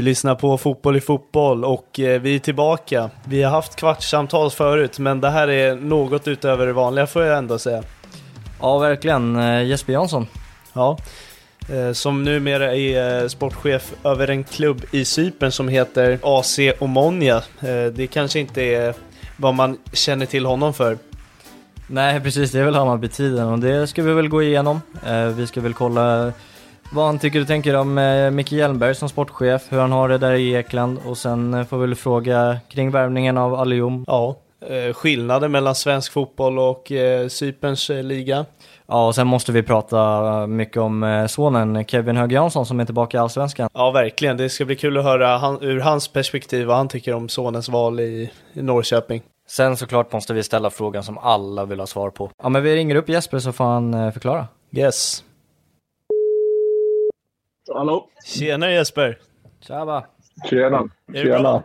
Du lyssnar på Fotboll i fotboll och eh, vi är tillbaka. Vi har haft kvartssamtal förut, men det här är något utöver det vanliga får jag ändå säga. Ja, verkligen. Eh, Jesper Jansson. Ja, eh, som numera är sportchef över en klubb i Cypern som heter AC Omonia. Det kanske inte är vad man känner till honom för. Nej, precis. Det är väl Hammarby-tiden och det ska vi väl gå igenom. Vi ska väl kolla vad han tycker och tänker om eh, Micke Hjelmberg som sportchef, hur han har det där i Ekland och sen eh, får vi väl fråga kring värvningen av Alium. Ja, eh, skillnaden mellan svensk fotboll och eh, Cyperns eh, liga. Ja, och sen måste vi prata mycket om sonen Kevin Hög Jansson som är tillbaka i Allsvenskan. Ja, verkligen. Det ska bli kul att höra han, ur hans perspektiv vad han tycker om sonens val i, i Norrköping. Sen såklart måste vi ställa frågan som alla vill ha svar på. Ja, men vi ringer upp Jesper så får han förklara. Yes. Hallå? Tjena Jesper! Tjaba! Tjena! Är det Tjena. bra?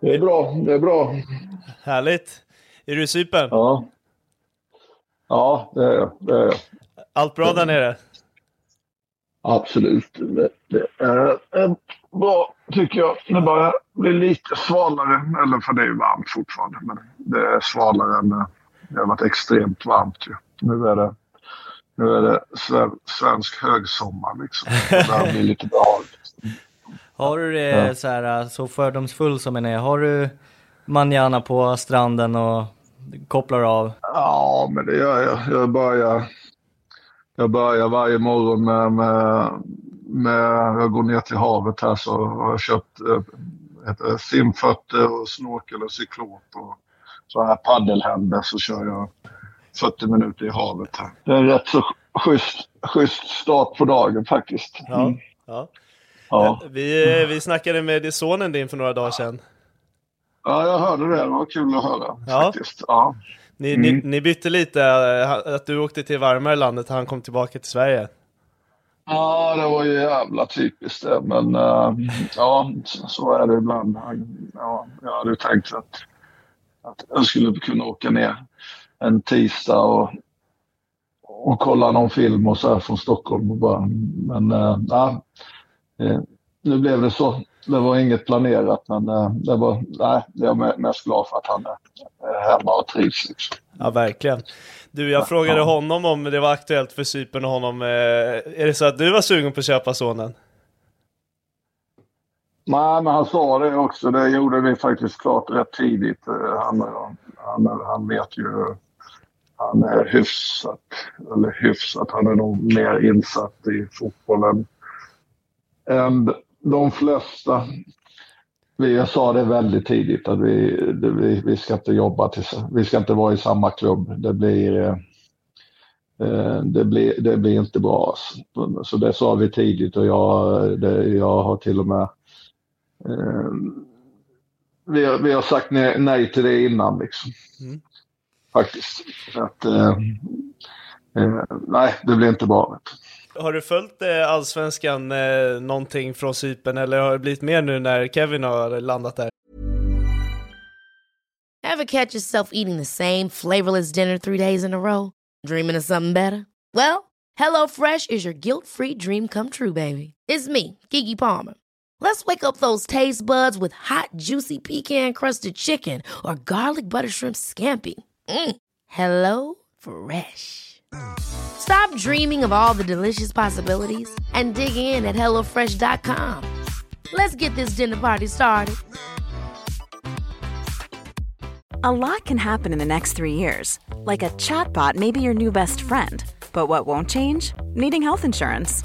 Det är bra, det är bra. Härligt! Är du i Cypern? Ja. Ja, det är jag. Det är jag. Allt bra där nere? Absolut. Det, det är bra tycker jag. Det börjar bli lite svalare, eller för det är varmt fortfarande, men det är svalare än det har varit extremt varmt ju. Nu är det nu är det svensk högsommar liksom. Det blir lite behagligt. Har du det ja. så här så fördomsfull som en är? Har du manjana på stranden och kopplar av? Ja, men det gör jag. Jag börjar, jag börjar varje morgon med, med, med jag går ner till havet här så har jag köpt äh, simfötter och snorkel och cyklop och så här paddelhänder så kör jag 40 minuter i havet här. Det är en rätt så schysst, schysst start på dagen faktiskt. Mm. Ja, ja. ja. Vi, vi snackade med sonen din för några dagar sedan. Ja, jag hörde det. Det var kul att höra ja. faktiskt. Ja. Ni, mm. ni, ni, bytte lite, eh, att du åkte till varmare landet och han kom tillbaka till Sverige. Ja, det var ju jävla typiskt det. Men uh, ja, så är det ibland. Ja, jag hade tänkt att, att jag skulle kunna åka ner en tisdag och, och kolla någon film och så här från Stockholm. Och bara, men äh, eh, nu blev det så. Det var inget planerat men äh, det var, nej, jag är mest glad för att han är hemma och trivs. Liksom. Ja, verkligen. Du, jag frågade honom om det var aktuellt för Cypern och honom. Är det så att du var sugen på att köpa sonen? Nej, men han sa det också. Det gjorde vi faktiskt klart rätt tidigt. Han, han, han vet ju han är hyfsat, eller hyfsat, han är nog mer insatt i fotbollen än de flesta. Vi sa det väldigt tidigt att vi, vi, vi ska inte jobba tillsammans, vi ska inte vara i samma klubb. Det blir, eh, eh, det blir, det blir inte bra. Så det sa vi tidigt och jag, det, jag har till och med eh, vi, har, vi har sagt nej, nej till det innan liksom. Mm faktiskt. Att, eh, eh, nej, det blir inte bra. Har du följt eh, allsvenskan eh, någonting från Cypern eller har det blivit mer nu när Kevin har landat där? Have catch yourself eating the same flavorless dinner three days in a row? Dreaming of something better? Well, hello fresh is your guilt free dream come true baby. It's me, Gigi Palmer. Let's wake up those taste buds with hot juicy pecan crusted chicken or garlic butter shrimp scampi. Mm. Hello Fresh. Stop dreaming of all the delicious possibilities and dig in at HelloFresh.com. Let's get this dinner party started. A lot can happen in the next three years. Like a chatbot may be your new best friend. But what won't change? Needing health insurance.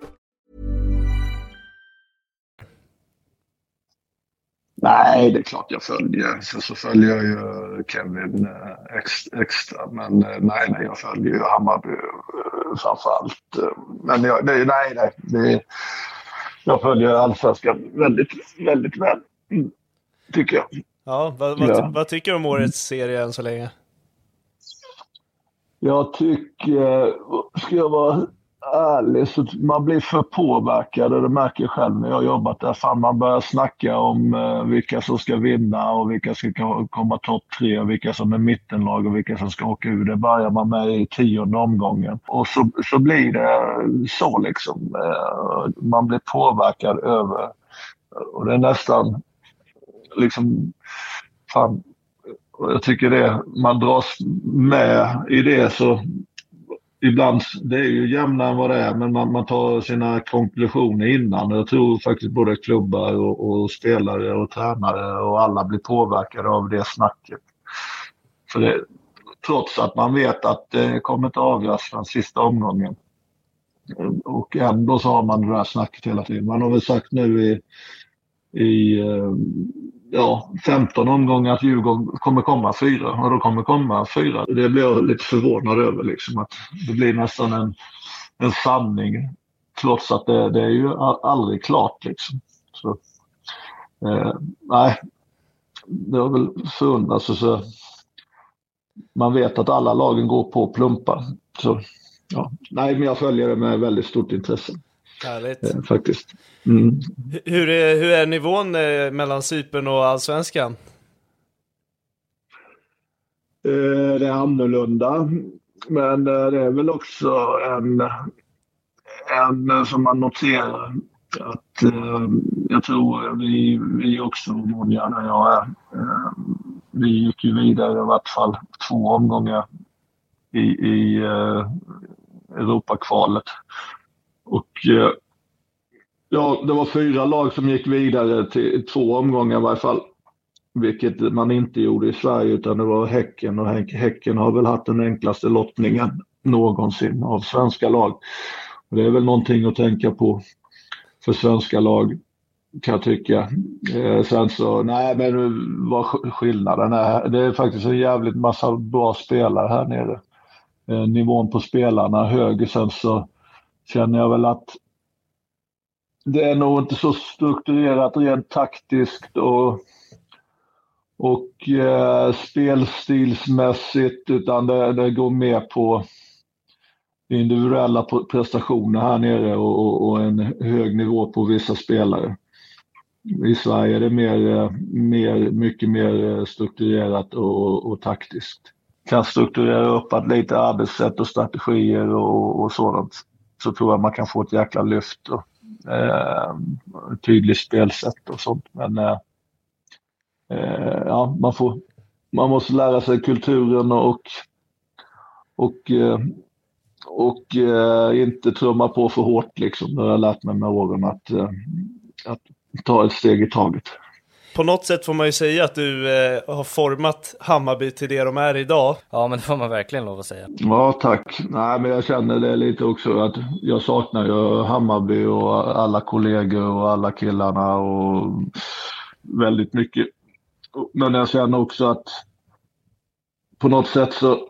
Nej, det är klart jag följer. Sen så följer jag ju Kevin eh, ex, extra. Men eh, nej, nej, jag följer ju Hammarby eh, framförallt. Men jag, nej, nej. Det, jag följer allsvenskan väldigt, väldigt väl. Mm, tycker jag. Ja, vad, vad, Ja. vad tycker du om årets serie än så länge? Jag tycker, ska jag vara ärlig, så man blir för påverkad och det märker jag själv när jag har jobbat där. Fan, man börjar snacka om eh, vilka som ska vinna och vilka som ska komma topp tre och vilka som är mittenlag och vilka som ska åka ur. Det börjar man med i tionde omgången. Och så, så blir det så liksom. Eh, man blir påverkad över och det är nästan liksom, fan, jag tycker det, man dras med i det så ibland, det är ju jämnare än vad det är, men man, man tar sina konklusioner innan. Jag tror faktiskt både klubbar och, och spelare och tränare och alla blir påverkade av det snacket. För det, trots att man vet att det kommer inte avgöras den sista omgången. Och ändå så har man det där snacket hela tiden. Man har väl sagt nu i, i eh, ja, 15 omgångar att Djurgården kommer komma fyra och då kommer komma fyra. Det blir jag lite förvånad över liksom att det blir nästan en, en sanning trots att det, det är ju aldrig klart liksom. Så, eh, nej, det har väl förundrats alltså, och så man vet att alla lagen går på plumpar. Så, ja. Nej, men jag följer det med väldigt stort intresse Härligt. eh, faktiskt. Mm. Hur är, hur är nivån eh, mellan Cypern och Allsvenskan? Eh, Det är annorlunda. Men det är väl också en, en som man noterar att eh, jag tror vi, vi också, Monja, där jag är, eh, vi gick ju vidare i vart fall två omgångar i, i eh, Europakvalet. Och eh, ja, det var fyra lag som gick vidare till två omgångar i varje fall. Vilket man inte gjorde i Sverige utan det var Häcken och Häcken har väl haft den enklaste lottningen någonsin av svenska lag. Och det är väl någonting att tänka på för svenska lag kan jag tycka. Eh, sen så, nej men vad skillnaden är. Det är faktiskt en jävligt massa bra spelare här nere. Eh, nivån på spelarna är hög. Sen så känner jag väl att det är nog inte så strukturerat rent taktiskt och och eh, spelstilsmässigt utan det, det går mer på individuella prestationer här nere och, och, och en hög nivå på vissa spelare. I Sverige är det mer, eh, mer, mycket mer eh, strukturerat och, och taktiskt. Kan strukturera upp att lite arbetssätt och strategier och, och sådant så tror jag man kan få ett jäkla lyft och eh, tydligt spelsätt och sånt. Men eh, eh, ja, man, får, man måste lära sig kulturen och, och, eh, och eh, inte trumma på för hårt. Liksom. Det har jag lärt mig med åren att, eh, att ta ett steg i taget. På något sätt får man ju säga att du eh, har format Hammarby till det de är idag. Ja, men det får man verkligen lov att säga. Ja, tack. Nej, men jag känner det lite också att jag saknar ju Hammarby och alla kollegor och alla killarna och väldigt mycket. Men jag känner också att på något sätt så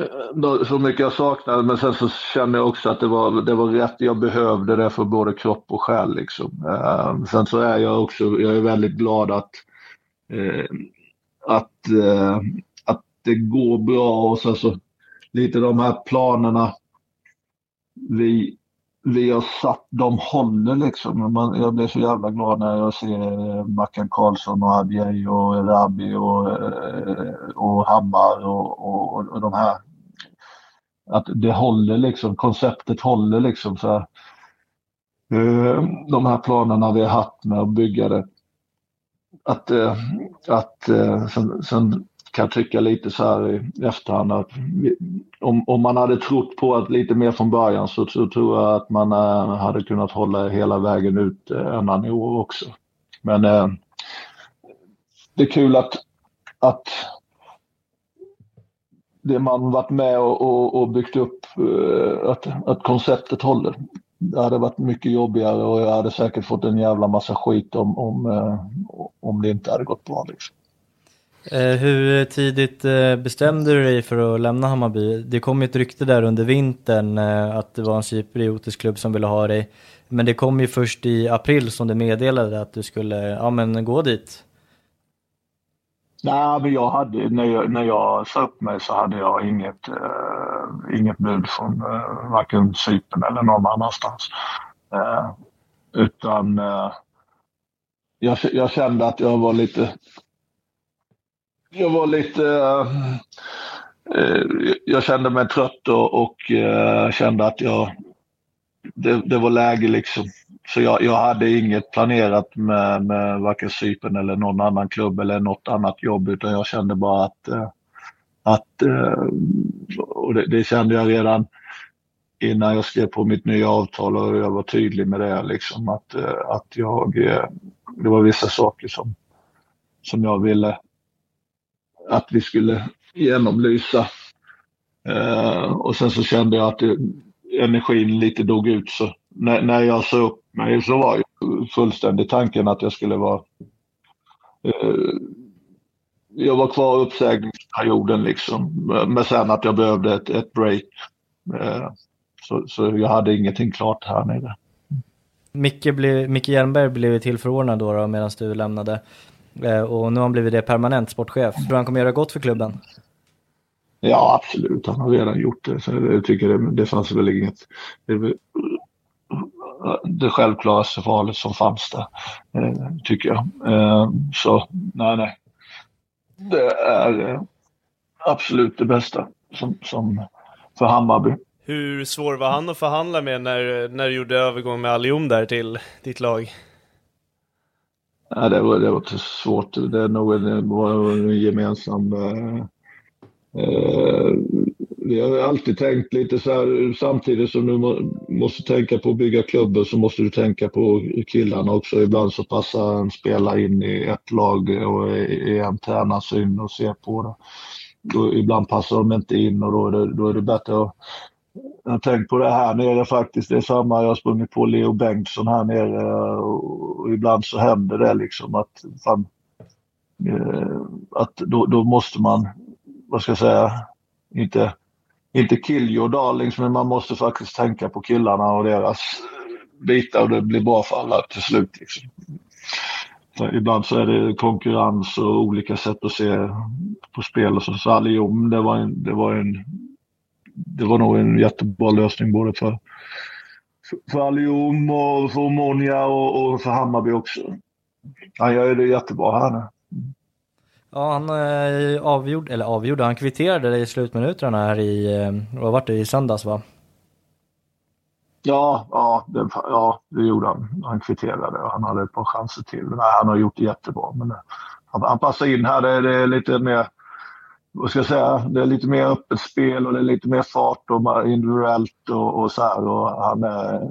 Eh, eh, så mycket jag saknar, men sen så känner jag också att det var, det var rätt. Jag behövde det för både kropp och själ. Liksom. Eh, sen så är jag också jag är väldigt glad att, eh, att, eh, att det går bra och sen så lite de här planerna vi, vi har satt, de håller liksom. Man, jag blir så jävla glad när jag ser eh, Mackan Karlsson och Adjei och Rabi och, och Hammar och, och, och de här. Att det håller liksom, konceptet håller liksom. Så här. Eh, De här planerna vi har haft med att bygga det. Att, eh, att eh, sen, sen kan jag tycka lite så här i efterhand att vi, om, om man hade trott på att lite mer från början så, så tror jag att man eh, hade kunnat hålla hela vägen ut eh, ända i år också. Men eh, det är kul att, att det man varit med och, och, och byggt upp, eh, att, att konceptet håller. Det hade varit mycket jobbigare och jag hade säkert fått en jävla massa skit om, om, eh, om det inte hade gått bra. Liksom. Eh, hur tidigt bestämde du dig för att lämna Hammarby? Det kom ju ett rykte där under vintern att det var en cypriotisk klubb som ville ha dig. Men det kom ju först i april som det meddelade att du skulle ja, men gå dit. Nej, men jag hade, när jag, när jag sa upp mig så hade jag inget, uh, inget bud från uh, varken Cypern eller någon annanstans. Uh, utan uh, jag, jag kände att jag var lite... Jag var lite... jag kände mig trött och, och kände att jag... Det, det var läge liksom så jag, jag, hade inget planerat med, med varken Cypern eller någon annan klubb eller något annat jobb utan jag kände bara att, eh, att eh, och det, det, kände jag redan innan jag skrev på mitt nya avtal och jag var tydlig med det liksom att, eh, att jag, det var vissa saker som, som jag ville att vi skulle genomlysa. och sen så kände jag att det, energin lite dog ut så när, när jag sa upp mig så var ju fullständigt tanken att jag skulle vara eh, jag var kvar uppsägningsperioden liksom. Men sen att jag behövde ett, ett break. Eh, så, så jag hade ingenting klart här nere. Micke, blev, Micke Hjelmberg blev tillförordnad då, då medan du lämnade. Eh, och nu har han blivit det permanent sportchef. Tror han kommer göra gott för klubben? Ja, absolut. Han har redan gjort det. Så jag tycker det, det fanns väl inget... Det, det självklaraste valet som fanns där, eh, tycker jag. Eh, så nej, nej. Det är eh, absolut det bästa som, som för Hammarby. Hur svår var han att förhandla med när, när du gjorde övergång med Alium där till ditt lag? Ja, det, var, det var svårt. Det är nog en, en gemensam eh, eh, vi har alltid tänkt lite så här, samtidigt som du måste tänka på att bygga klubben så måste du tänka på killarna också. Ibland så passar en spelare in i ett lag och i en tränarsyn och ser på det. Då, ibland passar de inte in och då är det, då är det bättre att jag har tänkt på det här nere faktiskt. Det är samma, jag har sprungit på Leo Bengtsson här nere och, och ibland så händer det liksom att fan, eh, att då, då måste man, vad ska jag säga, inte inte kill your darlings, men man måste faktiskt tänka på killarna och deras bitar och det blir bra för alla till slut. Liksom. Så ibland så är det konkurrens och olika sätt att se på spel och så. Så Alium, det var en, det var en, det var nog en jättebra lösning både för, för Alium och för Omonia och, och för Hammarby också. Han gör det jättebra här nu. Ja, han eh, avgjorde, eller avgjorde, han kvitterade det i slutminuterna här i, eh, vad var det, i söndags va? Ja, ja det, ja, det gjorde han. Han kvitterade och han hade ett par chanser till. Nej, han har gjort det jättebra. Men eh, han, han passar in här. Det, det är lite mer, vad ska jag säga, det är lite mer öppet spel och det är lite mer fart och individuellt och, och så här. Och han är,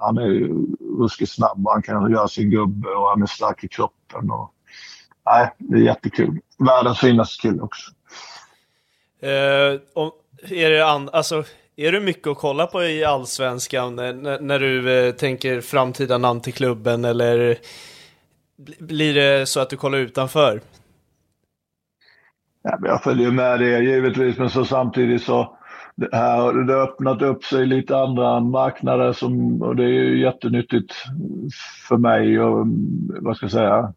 han är ruskigt snabb och han kan göra sin gubbe och han är stark i kroppen. Och, nej, det är jättekul. Världens finaste kille också. Uh, om, är, det an, alltså, är det mycket att kolla på i allsvenskan när, när du uh, tänker framtida namn till klubben eller blir det så att du kollar utanför? Ja, jag följer med det givetvis, men så samtidigt så det här, det har öppnat upp sig lite andra marknader som, och det är ju jättenyttigt för mig och vad ska jag säga,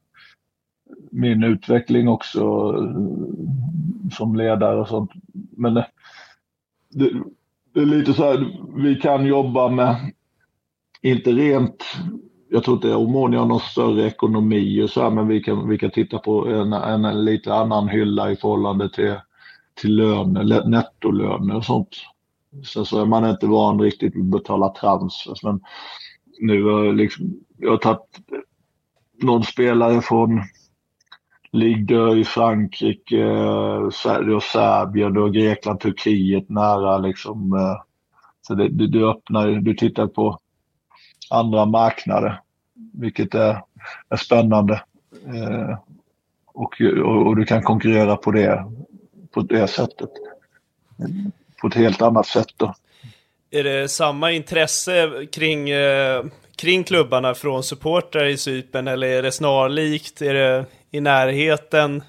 min utveckling också eh, som ledare och sånt. Men eh, det, det, är lite så här, vi kan jobba med, inte rent, jag tror inte Omonia har någon större ekonomi och så här, men vi kan, vi kan titta på en, en, en lite annan hylla i förhållande till, till löner, nettolöner och sånt. Sen så är man inte van riktigt att betala transfers men nu har jag liksom, jag har tagit någon spelare från Ligue i Frankrike, eh, Serbien, och Grekland, Turkiet nära liksom. Eh. Så det, du, du öppnar du tittar på andra marknader, vilket är, är spännande. Eh. Och, och, och, du kan konkurrera på det, på det sättet. på ett helt annat sätt då. Är det samma intresse kring, eh, kring klubbarna från supportrar i Sypen eller är det snarlikt? Är det i närheten?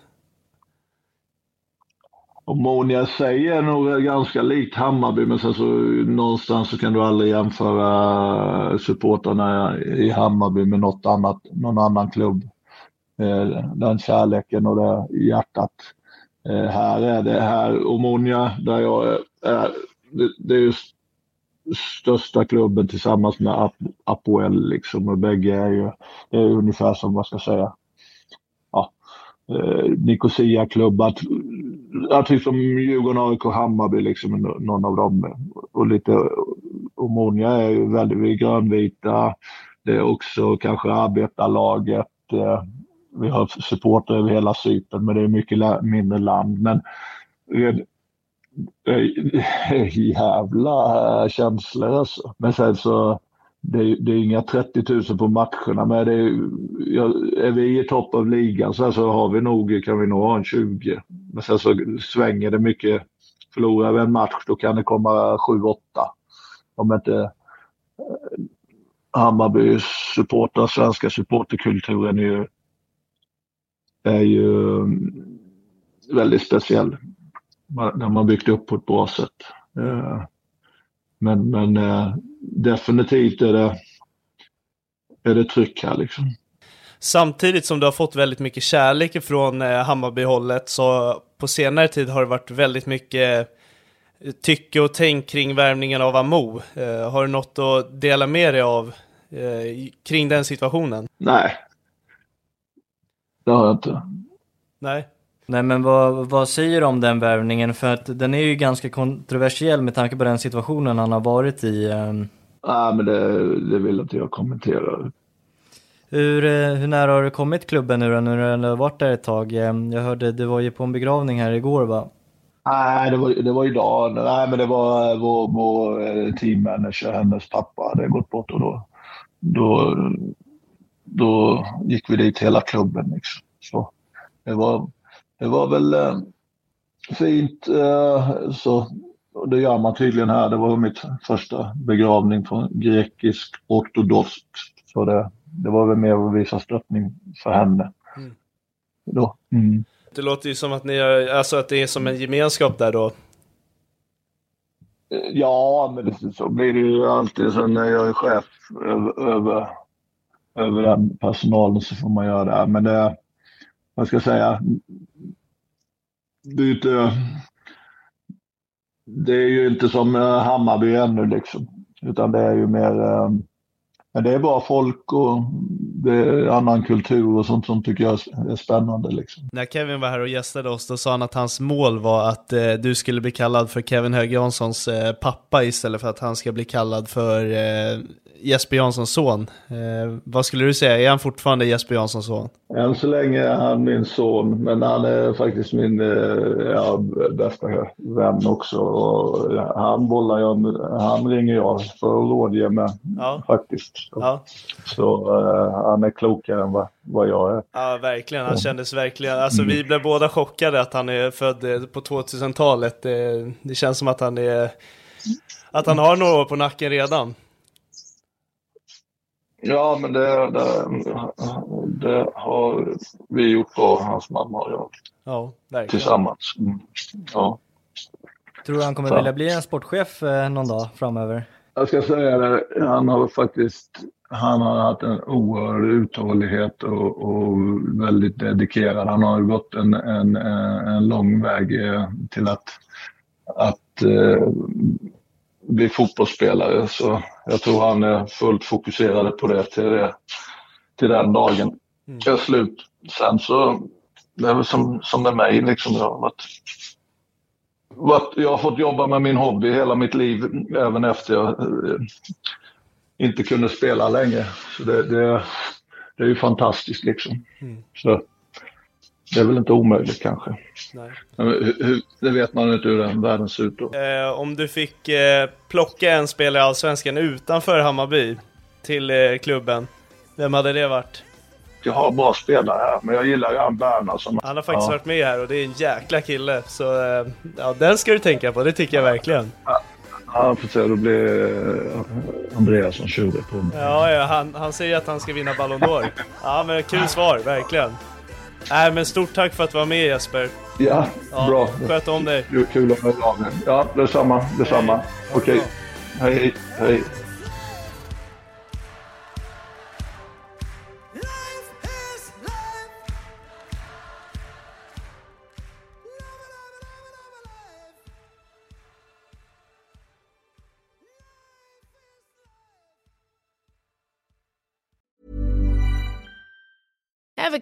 Omonia säger nog ganska likt Hammarby men sen så någonstans så kan du aldrig jämföra supportrarna i Hammarby med något annat, någon annan klubb. Eh, den kärleken och det hjärtat. Eh, här är det, här Omonia där jag är, det, är ju största klubben tillsammans med Apoel liksom och bägge är ju, det är ungefär som, vad ska jag säga, eh, Nicosia-klubbar, Att, att liksom Djurgården, AIK, Hammarby liksom, någon av dem. Och lite, Omonia är ju väldigt, vi är grönvita, det är också kanske arbetarlaget, eh, vi har supporter över hela Cypern men det är mycket mindre land. Men eh, eh, eh, jävla känslor alltså. Men sen så, det är, det är inga 30 000 på matcherna men det är, är vi i topp av ligan så, så har vi nog, kan vi nog ha en 20. Men sen så svänger det mycket. Förlorar vi en match då kan det komma 7-8. Om inte eh, Hammarbys supportrar, svenska supporterkulturen är ju, är ju mm, väldigt speciell den man byggt upp på ett bra sätt. Eh, men, men eh, definitivt är det, är det tryck här liksom. Samtidigt som du har fått väldigt mycket kärlek från eh, Hammarbyhållet så på senare tid har det varit väldigt mycket tycke och tänk kring värvningen av Amo. Har du något att dela med dig av kring den situationen? Nej. Det har jag inte. Nej. Nej men vad, vad säger du om den värvningen? För att den är ju ganska kontroversiell med tanke på den situationen han har varit i. Um... Nej men det, det vill inte jag kommentera. Hur, eh, hur nära har du kommit klubben nu då, du har varit där ett tag? Ehm, jag hörde, du var ju på en begravning här igår va? Nej, det var, det var idag. Nej, men det var vår, vår eh, teammanager, hennes pappa, hade gått bort och då, då, då gick vi dit hela klubben. Liksom. Så det var det var väl eh, fint. Eh, så, och det gör man tydligen här. Det var mitt första begravning från grekisk ortodoxt. Så det, det var väl mer att visa stöttning för henne. Mm. Då. Mm. Det låter ju som att ni är, alltså att det är som en gemenskap där då. Ja, men det, så blir det ju alltid. Så när jag är chef över, över, över den personalen så får man göra det. Men det, vad ska jag säga, det är, inte, det är ju inte som eh, Hammarby ännu liksom. Utan det är ju mer, eh, men det är bara folk och det är annan kultur och sånt som tycker jag är spännande liksom. När Kevin var här och gästade oss då sa han att hans mål var att eh, du skulle bli kallad för Kevin Hög Janssons eh, pappa istället för att han ska bli kallad för eh, Jesper Janssons son. Eh, vad skulle du säga, är han fortfarande Jesper Janssons son? Än så länge är han min son, men han är faktiskt min eh, ja, bästa vän också. Och han bollar jag, han ringer jag för att rådge med ja. faktiskt. Så, ja. så uh, han är klokare än vad, vad jag är. Ja, verkligen. Han kändes verkligen, alltså mm. vi blev båda chockade att han är född eh, på 2000-talet. Det, det känns som att han är, att han har några år på nacken redan. Ja, men det, det, det, har vi gjort bra, hans mamma och jag. Ja, verkligen. Tillsammans. Mm. Ja. Tror du han kommer Så. vilja bli en sportchef eh, någon dag framöver? Jag ska säga det, han har faktiskt han har haft en oerhörd uthållighet och, och väldigt dedikerad. Han har gått en, en, en lång väg eh, till att, att eh, bli fotbollsspelare. Så jag tror han är fullt fokuserad på det till, det, till den dagen mm. är slut. Sen så, det är väl som, som med mig liksom. Jag har, varit, varit, jag har fått jobba med min hobby hela mitt liv, även efter jag eh, inte kunde spela längre. Så det, det, det är ju fantastiskt liksom. Mm. Så det är väl inte omöjligt kanske. Nej. Men hur, det vet man inte hur den världen ser ut då. Eh, om du fick eh, plocka en spelare i Allsvenskan utanför Hammarby till eh, klubben, vem hade det varit? jag har bra spelare här. Men jag gillar ju han Berna som... Han har faktiskt ja. varit med här och det är en jäkla kille. Så eh, ja, den ska du tänka på, det tycker jag verkligen. Ja, får se, då blir eh, Andreas som tjurig på mig. Ja, ja han, han säger att han ska vinna Ballon d'Or. Ja, men kul svar, verkligen. Nej, men stort tack för att du var med Jesper. Ja, Ja, bra. Sköt om dig. Kul- att höra av dig. Ja, detsamma. detsamma. Okej. Hej, hej.